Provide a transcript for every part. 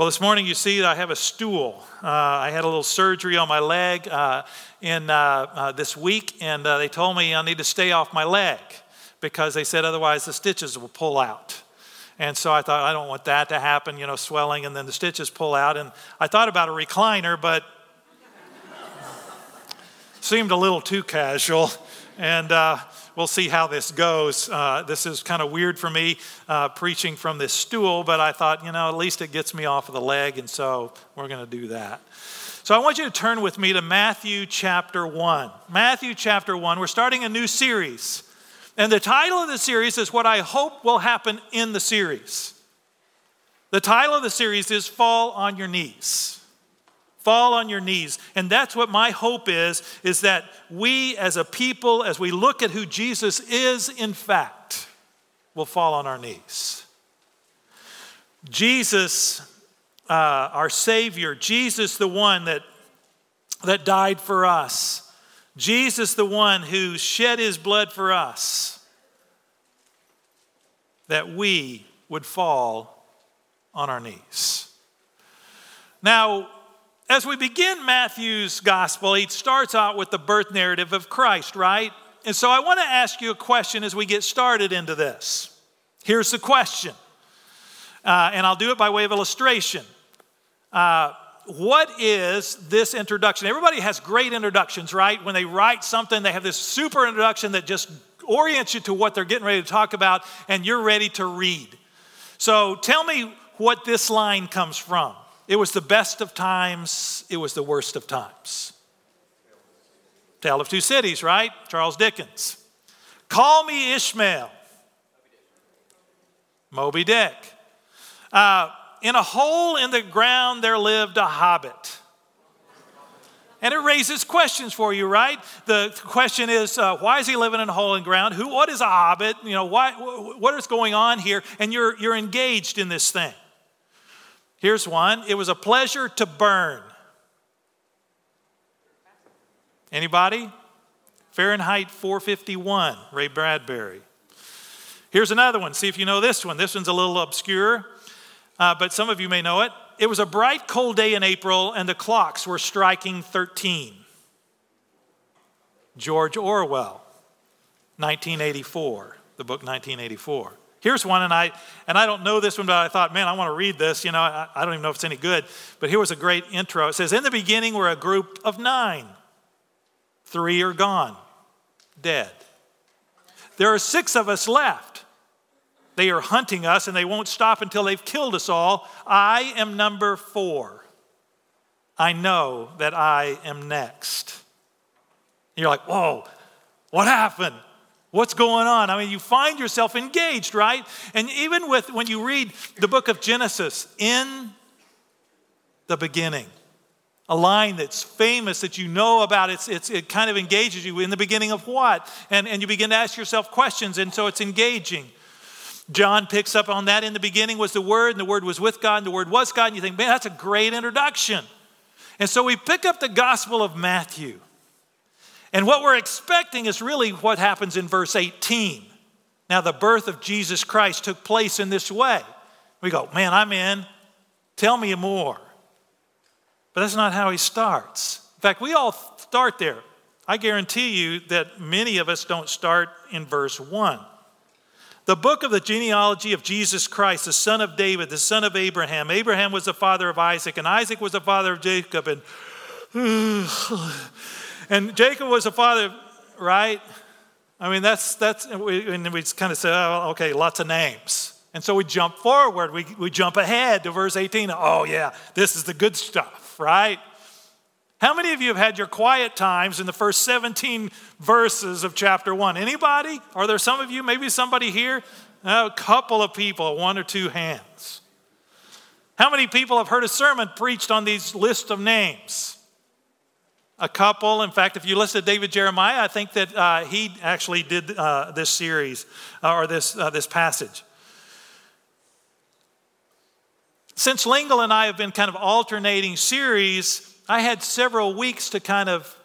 Well, this morning you see I have a stool. Uh, I had a little surgery on my leg uh, in uh, uh this week, and uh, they told me I need to stay off my leg because they said otherwise the stitches will pull out. And so I thought, I don't want that to happen, you know, swelling and then the stitches pull out. And I thought about a recliner, but seemed a little too casual. And uh, we'll see how this goes. Uh, this is kind of weird for me uh, preaching from this stool, but I thought, you know, at least it gets me off of the leg, and so we're going to do that. So I want you to turn with me to Matthew chapter 1. Matthew chapter 1. We're starting a new series. And the title of the series is what I hope will happen in the series. The title of the series is Fall on Your Knees. Fall on your knees. And that's what my hope is, is that we as a people, as we look at who Jesus is, in fact, will fall on our knees. Jesus, uh, our Savior, Jesus, the one that, that died for us, Jesus, the one who shed his blood for us, that we would fall on our knees. Now, as we begin Matthew's gospel, he starts out with the birth narrative of Christ, right? And so I want to ask you a question as we get started into this. Here's the question, uh, and I'll do it by way of illustration. Uh, what is this introduction? Everybody has great introductions, right? When they write something, they have this super introduction that just orients you to what they're getting ready to talk about, and you're ready to read. So tell me what this line comes from. It was the best of times, it was the worst of times. Tale of Two Cities, right? Charles Dickens. Call me Ishmael. Moby Dick. Uh, in a hole in the ground there lived a hobbit. And it raises questions for you, right? The question is, uh, why is he living in a hole in the ground? Who, what is a hobbit? You know, why, what is going on here? And you're, you're engaged in this thing. Here's one it was a pleasure to burn. Anybody? Fahrenheit 451, Ray Bradbury. Here's another one. See if you know this one. This one's a little obscure, uh, but some of you may know it. It was a bright, cold day in April, and the clocks were striking 13. George Orwell, 1984, the book 1984. Here's one, and I, and I don't know this one, but I thought, man, I want to read this. You know, I, I don't even know if it's any good. But here was a great intro. It says, In the beginning were a group of nine, three are gone, dead. There are six of us left. They are hunting us, and they won't stop until they've killed us all. I am number four. I know that I am next. you're like, whoa, what happened? What's going on? I mean, you find yourself engaged, right? And even with when you read the book of Genesis, in the beginning, a line that's famous that you know about, it's, it's, it kind of engages you. In the beginning of what? And, and you begin to ask yourself questions, and so it's engaging. John picks up on that. In the beginning was the Word, and the Word was with God, and the Word was God. And you think, man, that's a great introduction. And so we pick up the Gospel of Matthew. And what we're expecting is really what happens in verse 18. Now, the birth of Jesus Christ took place in this way. We go, man, I'm in. Tell me more. But that's not how he starts. In fact, we all start there. I guarantee you that many of us don't start in verse 1. The book of the genealogy of Jesus Christ, the son of David, the son of Abraham. Abraham was the father of Isaac, and Isaac was the father of Jacob, and And Jacob was a father, right? I mean, that's, that's, we, and we kind of say, oh, okay, lots of names. And so we jump forward, we, we jump ahead to verse 18. Oh, yeah, this is the good stuff, right? How many of you have had your quiet times in the first 17 verses of chapter 1? Anybody? Are there some of you, maybe somebody here? A couple of people, one or two hands. How many people have heard a sermon preached on these list of names? A couple. In fact, if you listen to David Jeremiah, I think that uh, he actually did uh, this series uh, or this, uh, this passage. Since Lingle and I have been kind of alternating series, I had several weeks to kind of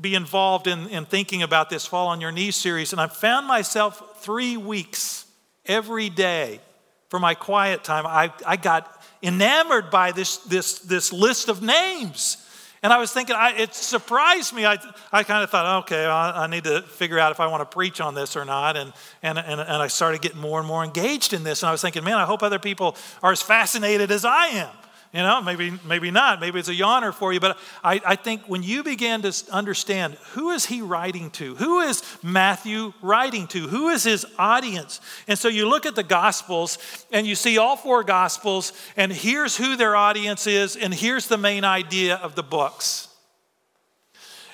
be involved in, in thinking about this Fall on Your Knees series, and I found myself three weeks every day for my quiet time. I, I got enamored by this, this, this list of names. And I was thinking, I, it surprised me. I, I kind of thought, okay, I, I, need to figure out if I want to preach on this or not. And, and, and, and I started getting more and more engaged in this. And I was thinking, man, I hope other people are as fascinated as I am. You know, maybe, maybe not. Maybe it's a yawner for you. But I, I think when you begin to understand who is he writing to? Who is Matthew writing to? Who is his audience? And so you look at the Gospels and you see all four Gospels, and here's who their audience is, and here's the main idea of the books.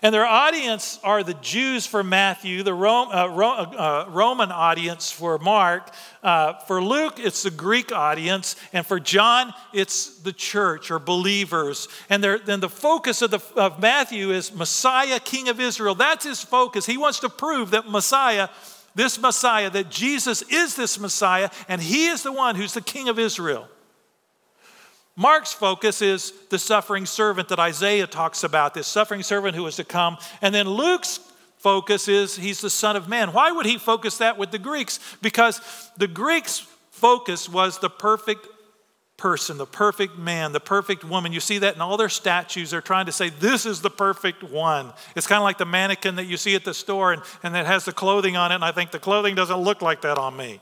And their audience are the Jews for Matthew, the Rome, uh, Ro, uh, Roman audience for Mark. Uh, for Luke, it's the Greek audience. And for John, it's the church or believers. And then the focus of, the, of Matthew is Messiah, King of Israel. That's his focus. He wants to prove that Messiah, this Messiah, that Jesus is this Messiah, and he is the one who's the King of Israel. Mark's focus is the suffering servant that Isaiah talks about, this suffering servant who is to come. And then Luke's focus is he's the Son of Man. Why would he focus that with the Greeks? Because the Greeks' focus was the perfect person, the perfect man, the perfect woman. You see that in all their statues. They're trying to say, this is the perfect one. It's kind of like the mannequin that you see at the store and, and that has the clothing on it. And I think the clothing doesn't look like that on me.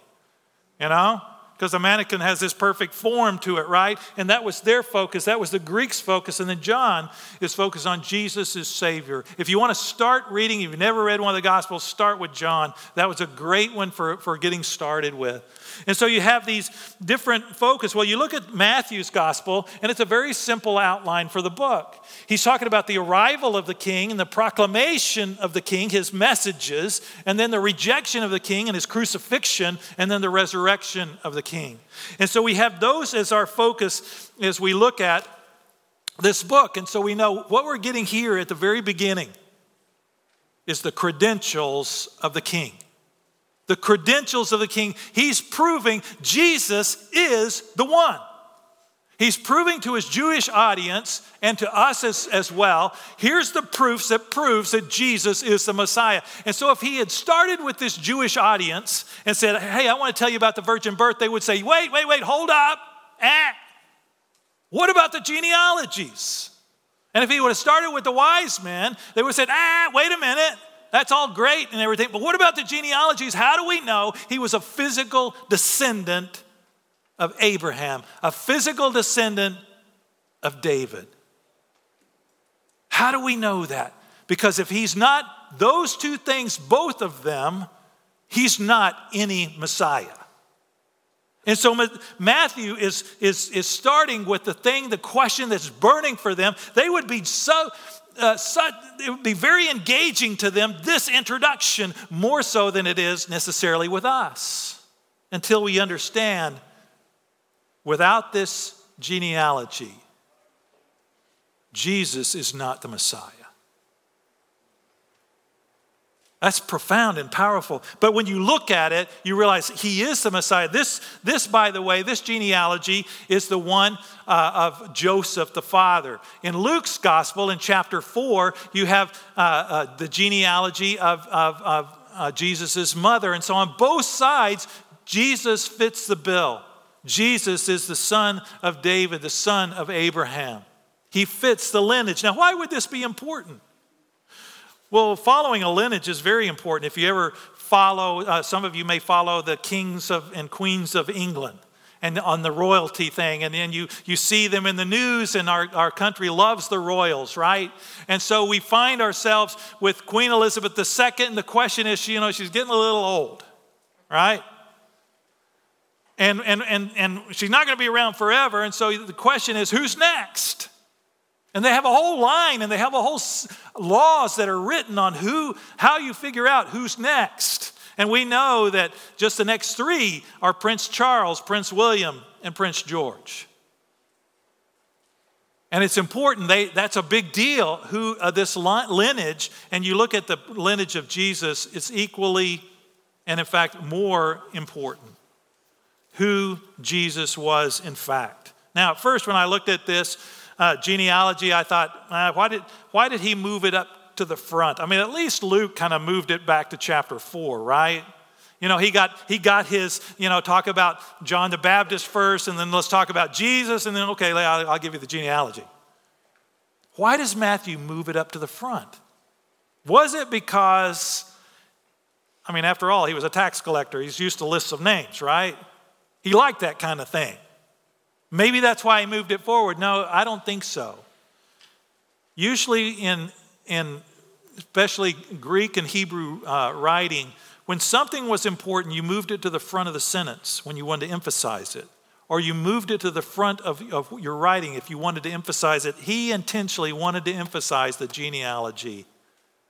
You know? Because the mannequin has this perfect form to it, right? And that was their focus. That was the Greeks' focus. And then John is focused on Jesus as Savior. If you want to start reading, if you've never read one of the Gospels, start with John. That was a great one for, for getting started with. And so you have these different focus. Well, you look at Matthew's gospel, and it's a very simple outline for the book. He's talking about the arrival of the king and the proclamation of the king, his messages, and then the rejection of the king and his crucifixion, and then the resurrection of the king. And so we have those as our focus as we look at this book. And so we know what we're getting here at the very beginning is the credentials of the king the credentials of the king. He's proving Jesus is the one. He's proving to his Jewish audience and to us as, as well, here's the proofs that proves that Jesus is the Messiah. And so if he had started with this Jewish audience and said, hey, I want to tell you about the virgin birth, they would say, wait, wait, wait, hold up. Ah. What about the genealogies? And if he would have started with the wise men, they would have said, ah, wait a minute. That's all great and everything, but what about the genealogies? How do we know he was a physical descendant of Abraham, a physical descendant of David? How do we know that? Because if he's not those two things, both of them, he's not any Messiah. And so Matthew is, is, is starting with the thing, the question that's burning for them. They would be so, uh, it would be very engaging to them, this introduction, more so than it is necessarily with us. Until we understand without this genealogy, Jesus is not the Messiah. That's profound and powerful. But when you look at it, you realize he is the Messiah. This, this by the way, this genealogy is the one uh, of Joseph the father. In Luke's gospel, in chapter 4, you have uh, uh, the genealogy of, of, of uh, Jesus' mother. And so on both sides, Jesus fits the bill. Jesus is the son of David, the son of Abraham. He fits the lineage. Now, why would this be important? Well, following a lineage is very important. If you ever follow, uh, some of you may follow the kings of, and queens of England and on the royalty thing. And then you, you see them in the news, and our, our country loves the royals, right? And so we find ourselves with Queen Elizabeth II, and the question is, you know, she's getting a little old, right? And, and, and, and she's not going to be around forever. And so the question is, who's next? And they have a whole line and they have a whole laws that are written on who, how you figure out who's next. And we know that just the next three are Prince Charles, Prince William, and Prince George. And it's important, they, that's a big deal, who uh, this lineage, and you look at the lineage of Jesus, it's equally and in fact more important who Jesus was in fact. Now, at first, when I looked at this, uh, genealogy, I thought, uh, why, did, why did he move it up to the front? I mean, at least Luke kind of moved it back to chapter four, right? You know, he got, he got his, you know, talk about John the Baptist first, and then let's talk about Jesus, and then, okay, I'll, I'll give you the genealogy. Why does Matthew move it up to the front? Was it because, I mean, after all, he was a tax collector. He's used to lists of names, right? He liked that kind of thing. Maybe that's why he moved it forward. No, I don't think so. Usually, in, in especially Greek and Hebrew uh, writing, when something was important, you moved it to the front of the sentence when you wanted to emphasize it, or you moved it to the front of, of your writing if you wanted to emphasize it. He intentionally wanted to emphasize the genealogy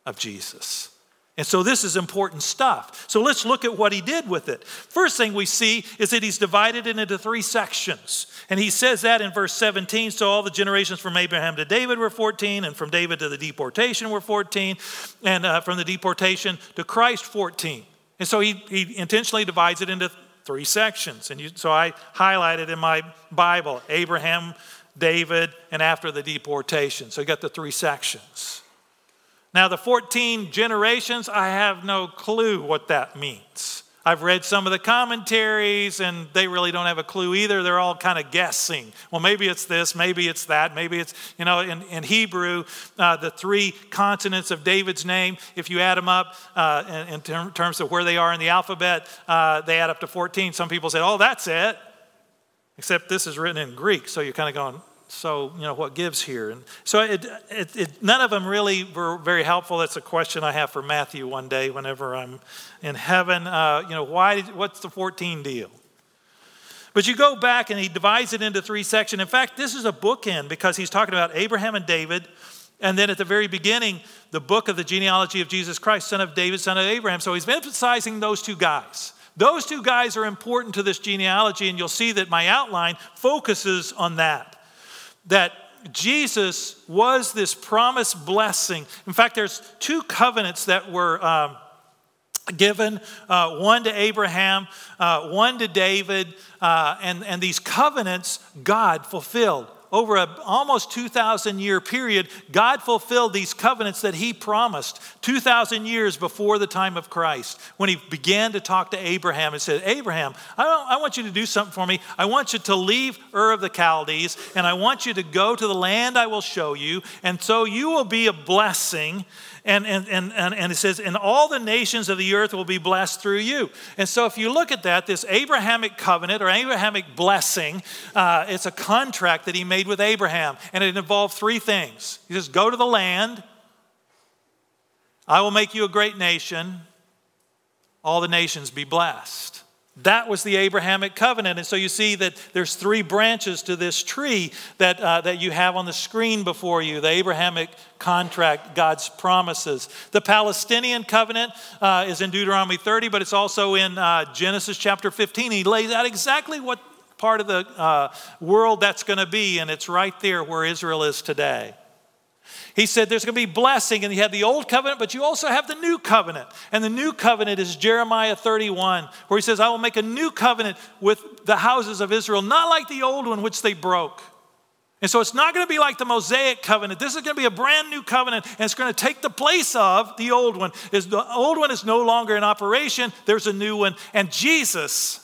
of Jesus. And so this is important stuff. So let's look at what he did with it. First thing we see is that he's divided it into three sections. And he says that in verse 17. So all the generations from Abraham to David were 14, and from David to the deportation were 14, and uh, from the deportation to Christ 14. And so he, he intentionally divides it into three sections. And you, so I highlighted in my Bible Abraham, David, and after the deportation. So you got the three sections. Now, the 14 generations, I have no clue what that means. I've read some of the commentaries and they really don't have a clue either. They're all kind of guessing. Well, maybe it's this, maybe it's that, maybe it's, you know, in, in Hebrew, uh, the three consonants of David's name, if you add them up uh, in, in ter- terms of where they are in the alphabet, uh, they add up to 14. Some people say, oh, that's it. Except this is written in Greek, so you're kind of going, so you know what gives here? And so it, it, it, none of them really were very helpful. That's a question i have for matthew one day whenever i'm in heaven. Uh, you know why did, what's the 14 deal? But you go back and he divides it into three sections. In fact this is a bookend because he's talking about abraham and david. And then at the very beginning the book of the genealogy of jesus christ son of david son of abraham. So he's emphasizing those two guys. Those two guys are important to this genealogy. And you'll see that my outline focuses on that that Jesus was this promised blessing. In fact, there's two covenants that were um, given uh, one to Abraham, uh, one to David, uh, and, and these covenants God fulfilled over an almost 2,000 year period, God fulfilled these covenants that He promised 2,000 years before the time of Christ when He began to talk to Abraham and said, Abraham, I, I want you to do something for me. I want you to leave Ur of the Chaldees and I want you to go to the land I will show you, and so you will be a blessing. And, and, and, and, it says, and all the nations of the earth will be blessed through you. And so, if you look at that, this Abrahamic covenant or Abrahamic blessing, uh, it's a contract that he made with Abraham. And it involved three things. He says, Go to the land, I will make you a great nation, all the nations be blessed. That was the Abrahamic covenant. And so you see that there's three branches to this tree that, uh, that you have on the screen before you the Abrahamic contract, God's promises. The Palestinian covenant uh, is in Deuteronomy 30, but it's also in uh, Genesis chapter 15. He lays out exactly what part of the uh, world that's going to be, and it's right there where Israel is today. He said there's going to be blessing, and you have the old covenant, but you also have the new covenant. And the new covenant is Jeremiah 31, where he says, I will make a new covenant with the houses of Israel, not like the old one which they broke. And so it's not going to be like the Mosaic covenant. This is going to be a brand new covenant, and it's going to take the place of the old one. Is the old one is no longer in operation, there's a new one. And Jesus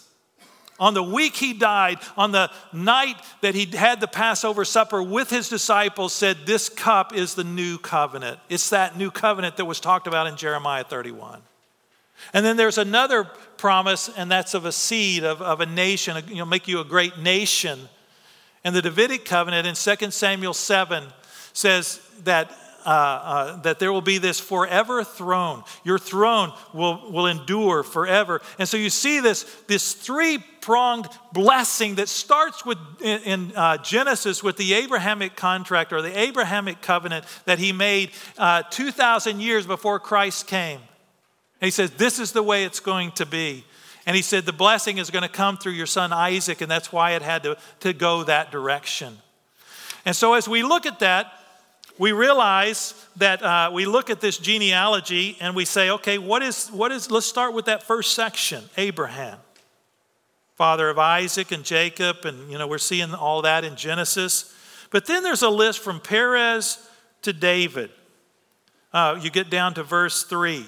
on the week he died, on the night that he had the Passover supper with his disciples, said, This cup is the new covenant. It's that new covenant that was talked about in Jeremiah 31. And then there's another promise, and that's of a seed, of, of a nation, you know, make you a great nation. And the Davidic covenant in 2 Samuel 7 says that uh, uh, that there will be this forever throne. Your throne will, will endure forever. And so you see this, this three pronged blessing that starts with in, in uh, Genesis with the Abrahamic contract or the Abrahamic covenant that he made uh, 2,000 years before Christ came. And he says, This is the way it's going to be. And he said, The blessing is going to come through your son Isaac, and that's why it had to, to go that direction. And so as we look at that, we realize that uh, we look at this genealogy and we say, okay, what is, what is, let's start with that first section Abraham, father of Isaac and Jacob, and, you know, we're seeing all that in Genesis. But then there's a list from Perez to David. Uh, you get down to verse 3.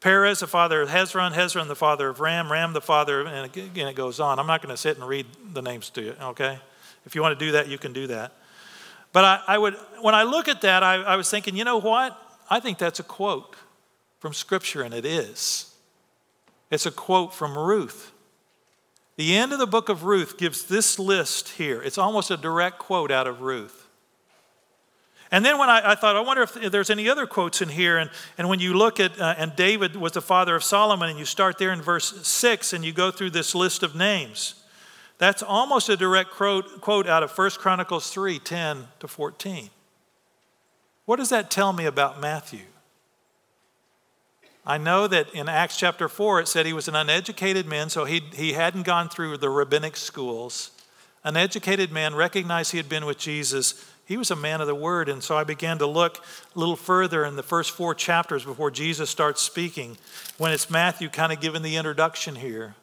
Perez, the father of Hezron, Hezron, the father of Ram, Ram, the father, of, and again it goes on. I'm not going to sit and read the names to you, okay? If you want to do that, you can do that. But I, I would, when I look at that, I, I was thinking, you know what? I think that's a quote from Scripture, and it is. It's a quote from Ruth. The end of the book of Ruth gives this list here. It's almost a direct quote out of Ruth. And then when I, I thought, I wonder if there's any other quotes in here. And, and when you look at, uh, and David was the father of Solomon, and you start there in verse 6 and you go through this list of names. That's almost a direct quote, quote out of 1 Chronicles 3 10 to 14. What does that tell me about Matthew? I know that in Acts chapter 4 it said he was an uneducated man, so he, he hadn't gone through the rabbinic schools. An educated man recognized he had been with Jesus. He was a man of the word. And so I began to look a little further in the first four chapters before Jesus starts speaking, when it's Matthew kind of giving the introduction here.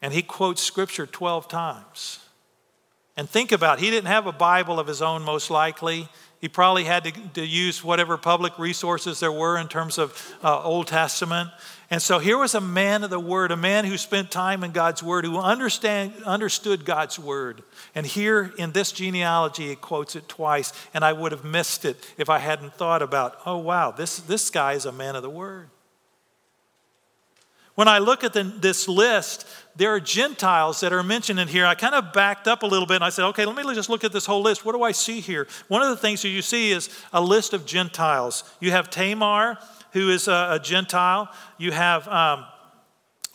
And he quotes scripture 12 times. And think about it, he didn't have a Bible of his own, most likely. He probably had to, to use whatever public resources there were in terms of uh, Old Testament. And so here was a man of the Word, a man who spent time in God's Word, who understand, understood God's Word. And here in this genealogy, it quotes it twice, and I would have missed it if I hadn't thought about, oh, wow, this, this guy is a man of the Word. When I look at the, this list, there are Gentiles that are mentioned in here. I kind of backed up a little bit and I said, okay, let me just look at this whole list. What do I see here? One of the things that you see is a list of Gentiles. You have Tamar, who is a, a Gentile. You have um,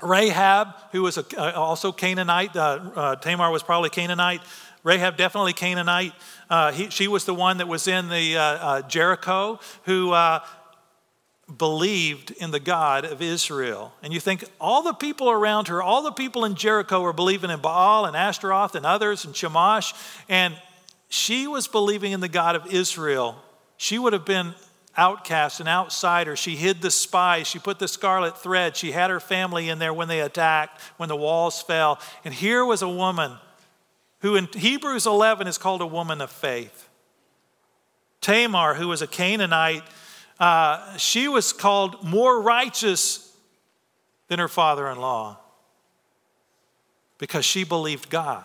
Rahab, who was a, uh, also Canaanite. Uh, uh, Tamar was probably Canaanite. Rahab definitely Canaanite. Uh, he, she was the one that was in the uh, uh, Jericho, who believed in the God of Israel. And you think all the people around her, all the people in Jericho were believing in Baal and Ashtaroth and others and Chemosh, and she was believing in the God of Israel. She would have been outcast an outsider. She hid the spies. She put the scarlet thread. She had her family in there when they attacked, when the walls fell. And here was a woman who in Hebrews 11 is called a woman of faith. Tamar, who was a Canaanite, uh, she was called more righteous than her father in law because she believed God.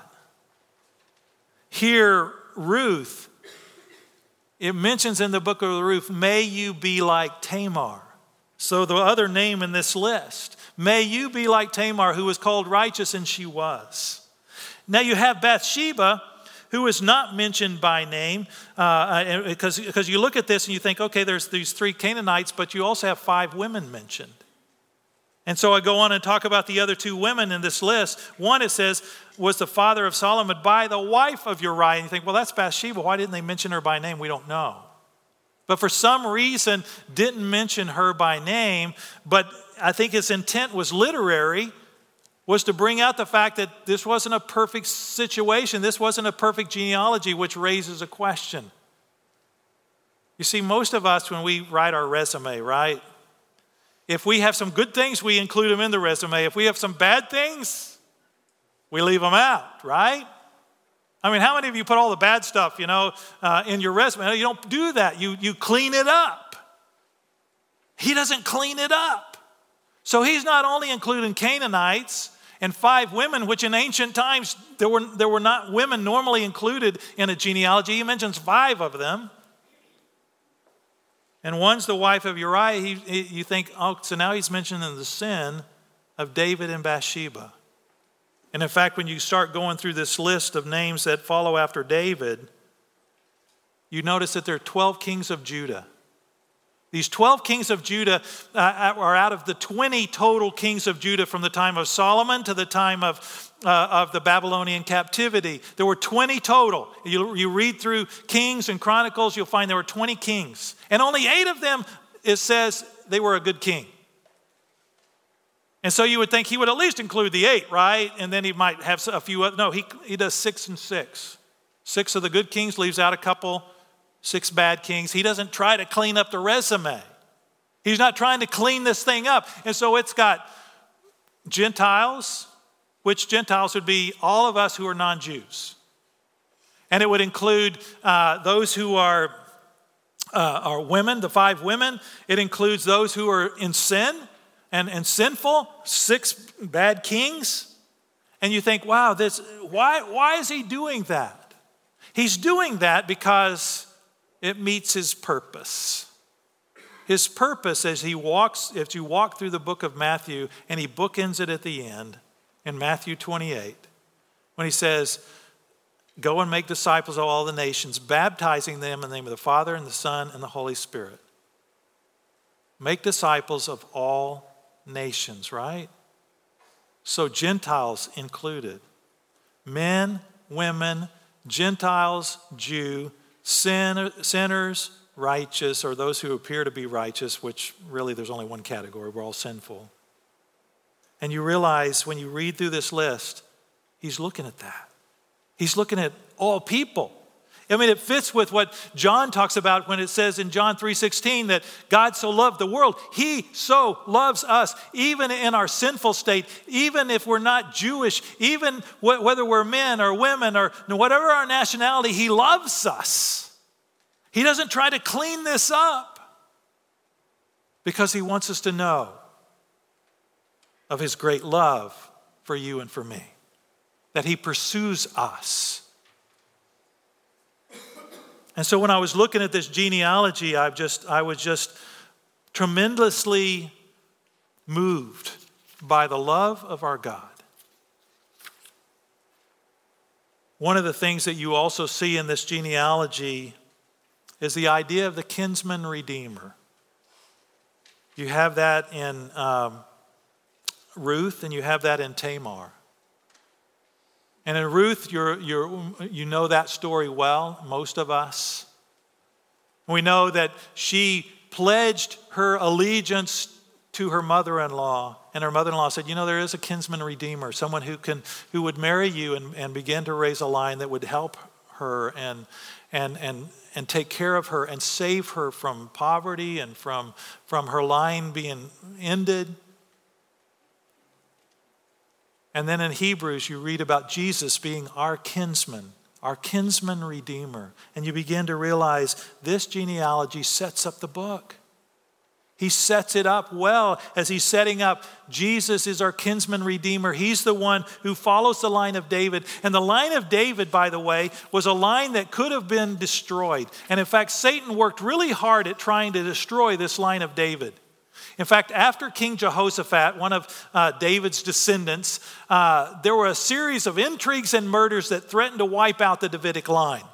Here, Ruth, it mentions in the book of Ruth, may you be like Tamar. So, the other name in this list, may you be like Tamar, who was called righteous, and she was. Now you have Bathsheba, who is not mentioned by name, uh, because, because you look at this and you think, okay, there's these three Canaanites, but you also have five women mentioned. And so I go on and talk about the other two women in this list. One, it says, was the father of Solomon by the wife of Uriah. And you think, well, that's Bathsheba. Why didn't they mention her by name? We don't know. But for some reason, didn't mention her by name. But I think his intent was literary was to bring out the fact that this wasn't a perfect situation, this wasn't a perfect genealogy, which raises a question. You see, most of us, when we write our resume, right? If we have some good things, we include them in the resume. If we have some bad things, we leave them out, right? I mean, how many of you put all the bad stuff, you know, uh, in your resume? You don't do that. You, you clean it up. He doesn't clean it up. So he's not only including Canaanites, and five women, which in ancient times there were, there were not women normally included in a genealogy. He mentions five of them. And one's the wife of Uriah. He, he, you think, oh, so now he's mentioning the sin of David and Bathsheba. And in fact, when you start going through this list of names that follow after David, you notice that there are 12 kings of Judah. These 12 kings of Judah uh, uh, are out of the 20 total kings of Judah from the time of Solomon to the time of, uh, of the Babylonian captivity. There were 20 total. You, you read through Kings and Chronicles, you'll find there were 20 kings. And only eight of them, it says they were a good king. And so you would think he would at least include the eight, right? And then he might have a few other. No, he, he does six and six. Six of the good kings, leaves out a couple six bad kings. He doesn't try to clean up the resume. He's not trying to clean this thing up. And so it's got Gentiles, which Gentiles would be all of us who are non Jews. And it would include uh, those who are uh, are women, the five women. It includes those who are in sin and, and sinful, six bad kings. And you think, wow, this, why, why is he doing that? He's doing that because it meets his purpose. His purpose as he walks, if you walk through the book of Matthew and he bookends it at the end in Matthew 28, when he says, Go and make disciples of all the nations, baptizing them in the name of the Father and the Son and the Holy Spirit. Make disciples of all nations, right? So, Gentiles included. Men, women, Gentiles, Jew, sin, sinners, righteous, or those who appear to be righteous, which really there's only one category, we're all sinful. And you realize when you read through this list, he's looking at that. He's looking at all people. I mean, it fits with what John talks about when it says in John 3:16 that God so loved the world. He so loves us, even in our sinful state, even if we're not Jewish, even whether we're men or women or whatever our nationality, He loves us. He doesn't try to clean this up because He wants us to know of His great love for you and for me, that He pursues us and so when I was looking at this genealogy, I've just, I was just tremendously moved by the love of our God. One of the things that you also see in this genealogy is the idea of the kinsman redeemer. You have that in um, Ruth and you have that in Tamar. And in Ruth, you're, you're, you know that story well, most of us. We know that she pledged her allegiance to her mother in law. And her mother in law said, You know, there is a kinsman redeemer, someone who, can, who would marry you and, and begin to raise a line that would help her and, and, and, and take care of her and save her from poverty and from, from her line being ended. And then in Hebrews, you read about Jesus being our kinsman, our kinsman redeemer. And you begin to realize this genealogy sets up the book. He sets it up well as he's setting up Jesus is our kinsman redeemer. He's the one who follows the line of David. And the line of David, by the way, was a line that could have been destroyed. And in fact, Satan worked really hard at trying to destroy this line of David. In fact, after King Jehoshaphat, one of uh, David's descendants, uh, there were a series of intrigues and murders that threatened to wipe out the Davidic line.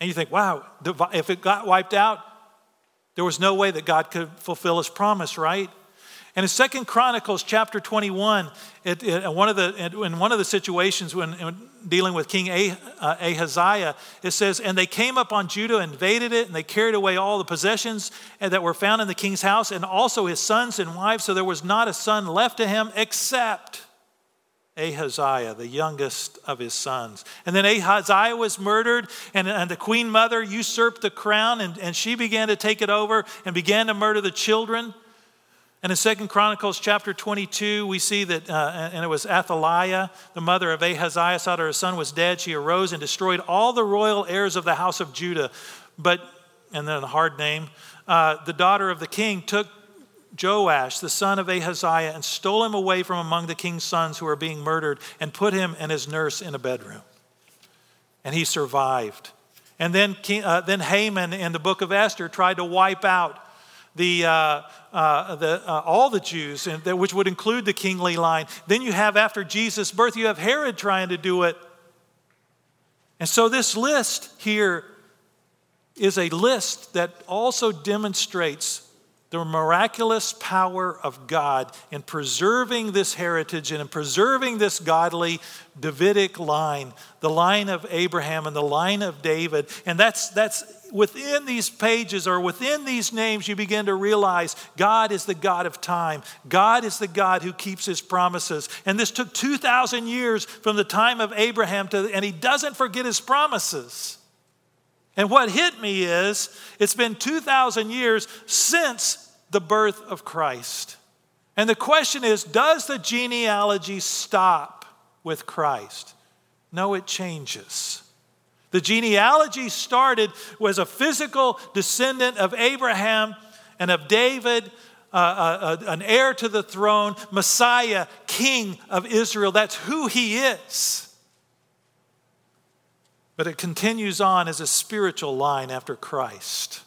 And you think, wow, if it got wiped out, there was no way that God could fulfill his promise, right? And in Second Chronicles chapter 21, it, it, one of the, in one of the situations when, when dealing with King uh, Ahaziah, it says, And they came up on Judah, invaded it, and they carried away all the possessions that were found in the king's house, and also his sons and wives. So there was not a son left to him except Ahaziah, the youngest of his sons. And then Ahaziah was murdered, and, and the queen mother usurped the crown, and, and she began to take it over and began to murder the children. And in Second Chronicles chapter 22, we see that, uh, and it was Athaliah, the mother of Ahaziah, saw that her son was dead. She arose and destroyed all the royal heirs of the house of Judah. But, and then a hard name, uh, the daughter of the king took Joash, the son of Ahaziah, and stole him away from among the king's sons who were being murdered and put him and his nurse in a bedroom. And he survived. And then, uh, then Haman in the book of Esther tried to wipe out the, uh, uh, the, uh, all the Jews, which would include the kingly line. Then you have, after Jesus' birth, you have Herod trying to do it. And so this list here is a list that also demonstrates the miraculous power of God in preserving this heritage and in preserving this godly Davidic line, the line of Abraham and the line of David. And that's, that's within these pages or within these names, you begin to realize God is the God of time. God is the God who keeps his promises. And this took 2,000 years from the time of Abraham to, and he doesn't forget his promises. And what hit me is it's been 2,000 years since the birth of Christ. And the question is does the genealogy stop with Christ? No, it changes. The genealogy started was a physical descendant of Abraham and of David, uh, uh, uh, an heir to the throne, Messiah, King of Israel. That's who he is. But it continues on as a spiritual line after Christ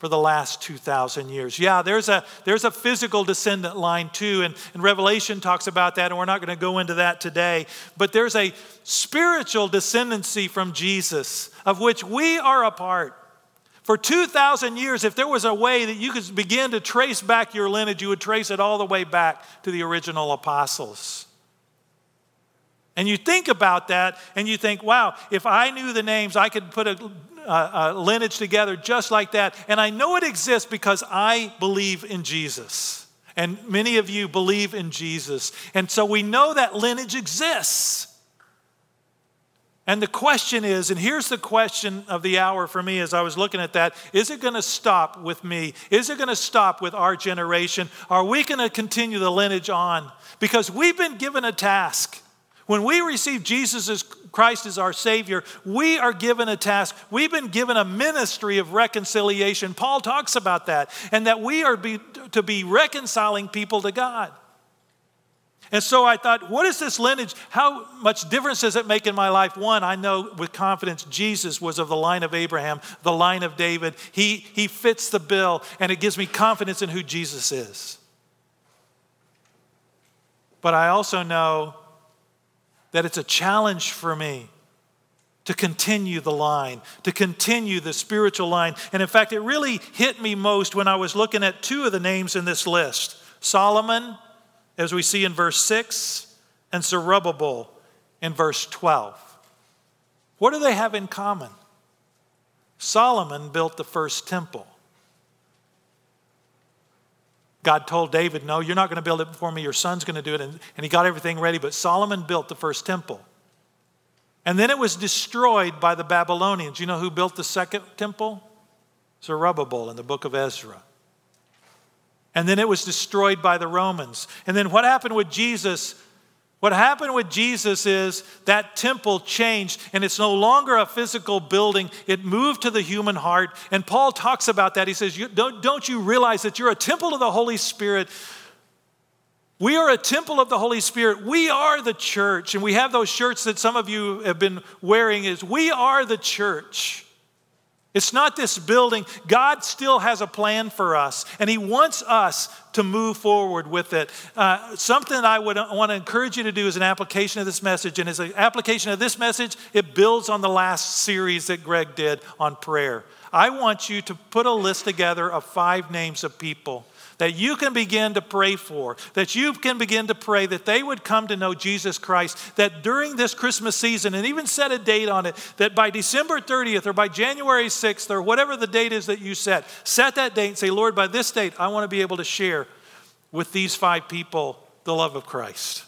for the last 2,000 years. Yeah, there's a, there's a physical descendant line too, and, and Revelation talks about that, and we're not going to go into that today. But there's a spiritual descendancy from Jesus, of which we are a part. For 2,000 years, if there was a way that you could begin to trace back your lineage, you would trace it all the way back to the original apostles. And you think about that and you think, wow, if I knew the names, I could put a, a, a, lineage together just like that. And I know it exists because I believe in Jesus. And many of you believe in Jesus. And so we know that lineage exists. And the question is, and here's the question of the hour for me as I was looking at that is it going to stop with me? Is it going to stop with our generation? Are we going to continue the lineage on? Because we've been given a task. When we receive Jesus as Christ as our Savior, we are given a task. We've been given a ministry of reconciliation. Paul talks about that, and that we are be, to be reconciling people to God. And so I thought, what is this lineage? How much difference does it make in my life? One, I know with confidence Jesus was of the line of Abraham, the line of David. He, he fits the bill, and it gives me confidence in who Jesus is. But I also know that it's a challenge for me to continue the line, to continue the spiritual line. And in fact, it really hit me most when I was looking at two of the names in this list Solomon, as we see in verse 6, and Zerubbabel in verse 12. What do they have in common? Solomon built the first temple. God told David, No, you're not going to build it for me, your son's going to do it. And, and he got everything ready, but Solomon built the first temple. And then it was destroyed by the Babylonians. You know who built the second temple? Zerubbabel in the book of Ezra. And then it was destroyed by the Romans. And then what happened with Jesus? What happened with Jesus is that temple changed, and it's no longer a physical building. It moved to the human heart. And Paul talks about that. He says, don't, don't you realize that you're a temple of the Holy Spirit? We are a temple of the Holy Spirit. We are the church. And we have those shirts that some of you have been wearing is we are the church. It's not this building. God still has a plan for us, and He wants us to move forward with it. Uh, something I would want to encourage you to do is an application of this message, and as an application of this message, it builds on the last series that Greg did on prayer. I want you to put a list together of five names of people that you can begin to pray for, that you can begin to pray that they would come to know Jesus Christ, that during this Christmas season, and even set a date on it, that by December 30th or by January 6th or whatever the date is that you set, set that date and say, Lord, by this date, I want to be able to share with these five people the love of Christ.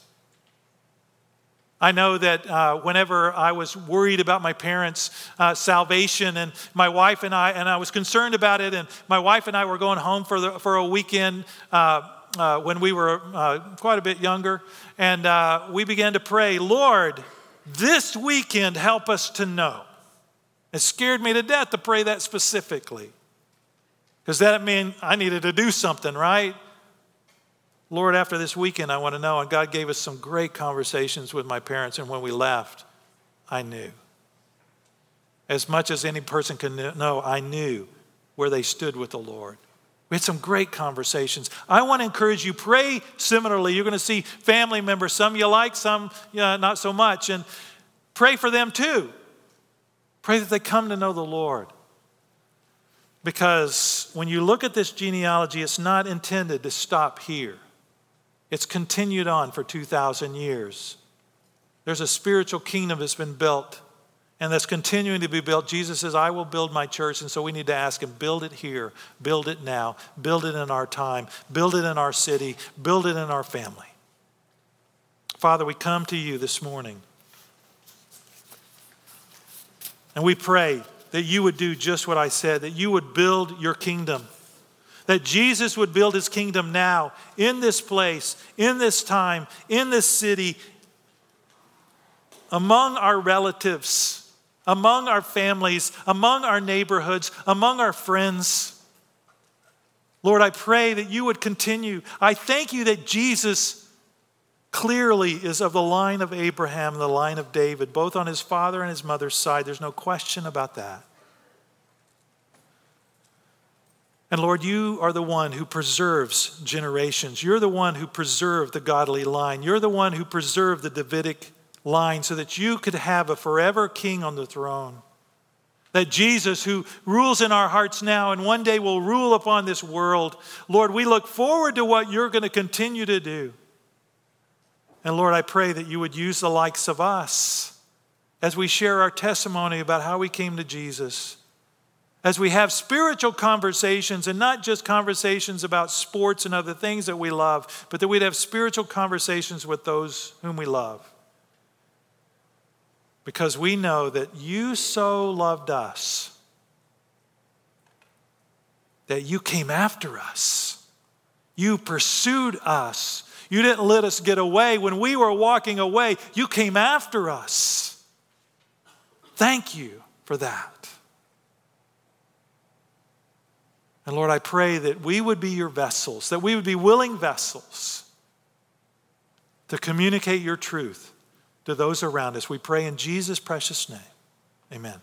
I know that uh, whenever I was worried about my parents' uh, salvation, and my wife and I, and I was concerned about it, and my wife and I were going home for, the, for a weekend uh, uh when we were uh, quite a bit younger, and uh, we began to pray, Lord, this weekend help us to know. It scared me to death to pray that specifically, because that meant I needed to do something, right? Lord, after this weekend, I want to know. And God gave us some great conversations with my parents. And when we left, I knew. As much as any person can know, I knew where they stood with the Lord. We had some great conversations. I want to encourage you, pray similarly. You're going to see family members, some you like, some not so much. And pray for them too. Pray that they come to know the Lord. Because when you look at this genealogy, it's not intended to stop here. It's continued on for 2,000 years. There's a spiritual kingdom that's been built and that's continuing to be built. Jesus says, I will build my church. And so we need to ask Him, build it here, build it now, build it in our time, build it in our city, build it in our family. Father, we come to you this morning and we pray that you would do just what I said, that you would build your kingdom that Jesus would build his kingdom now, in this place, in this time, in this city, among our relatives, among our families, among our neighborhoods, among our friends. Lord, I pray that you would continue. I thank you that Jesus clearly is of the line of Abraham, the line of David, both on his father and his mother's side. There's no question about that. And Lord, you are the one who preserves generations. You're the one who preserved the godly line. You're the one who preserved the Davidic line so that you could have a forever king on the throne. That Jesus, who rules in our hearts now and one day will rule upon this world, Lord, we look forward to what you're going to continue to do. And Lord, I pray that you would use the likes of us as we share our testimony about how we came to Jesus as we have spiritual conversations and not just conversations about sports and other things that we love, but that we'd have spiritual conversations with those whom we love. Because we know that you so loved us that you came after us, you pursued us. You didn't let us get away. When we were walking away, you came after us. Thank you for that. And Lord, I pray that we would be your vessels, that we would be willing vessels to communicate your truth to those around us. We pray in Jesus' precious name. Amen.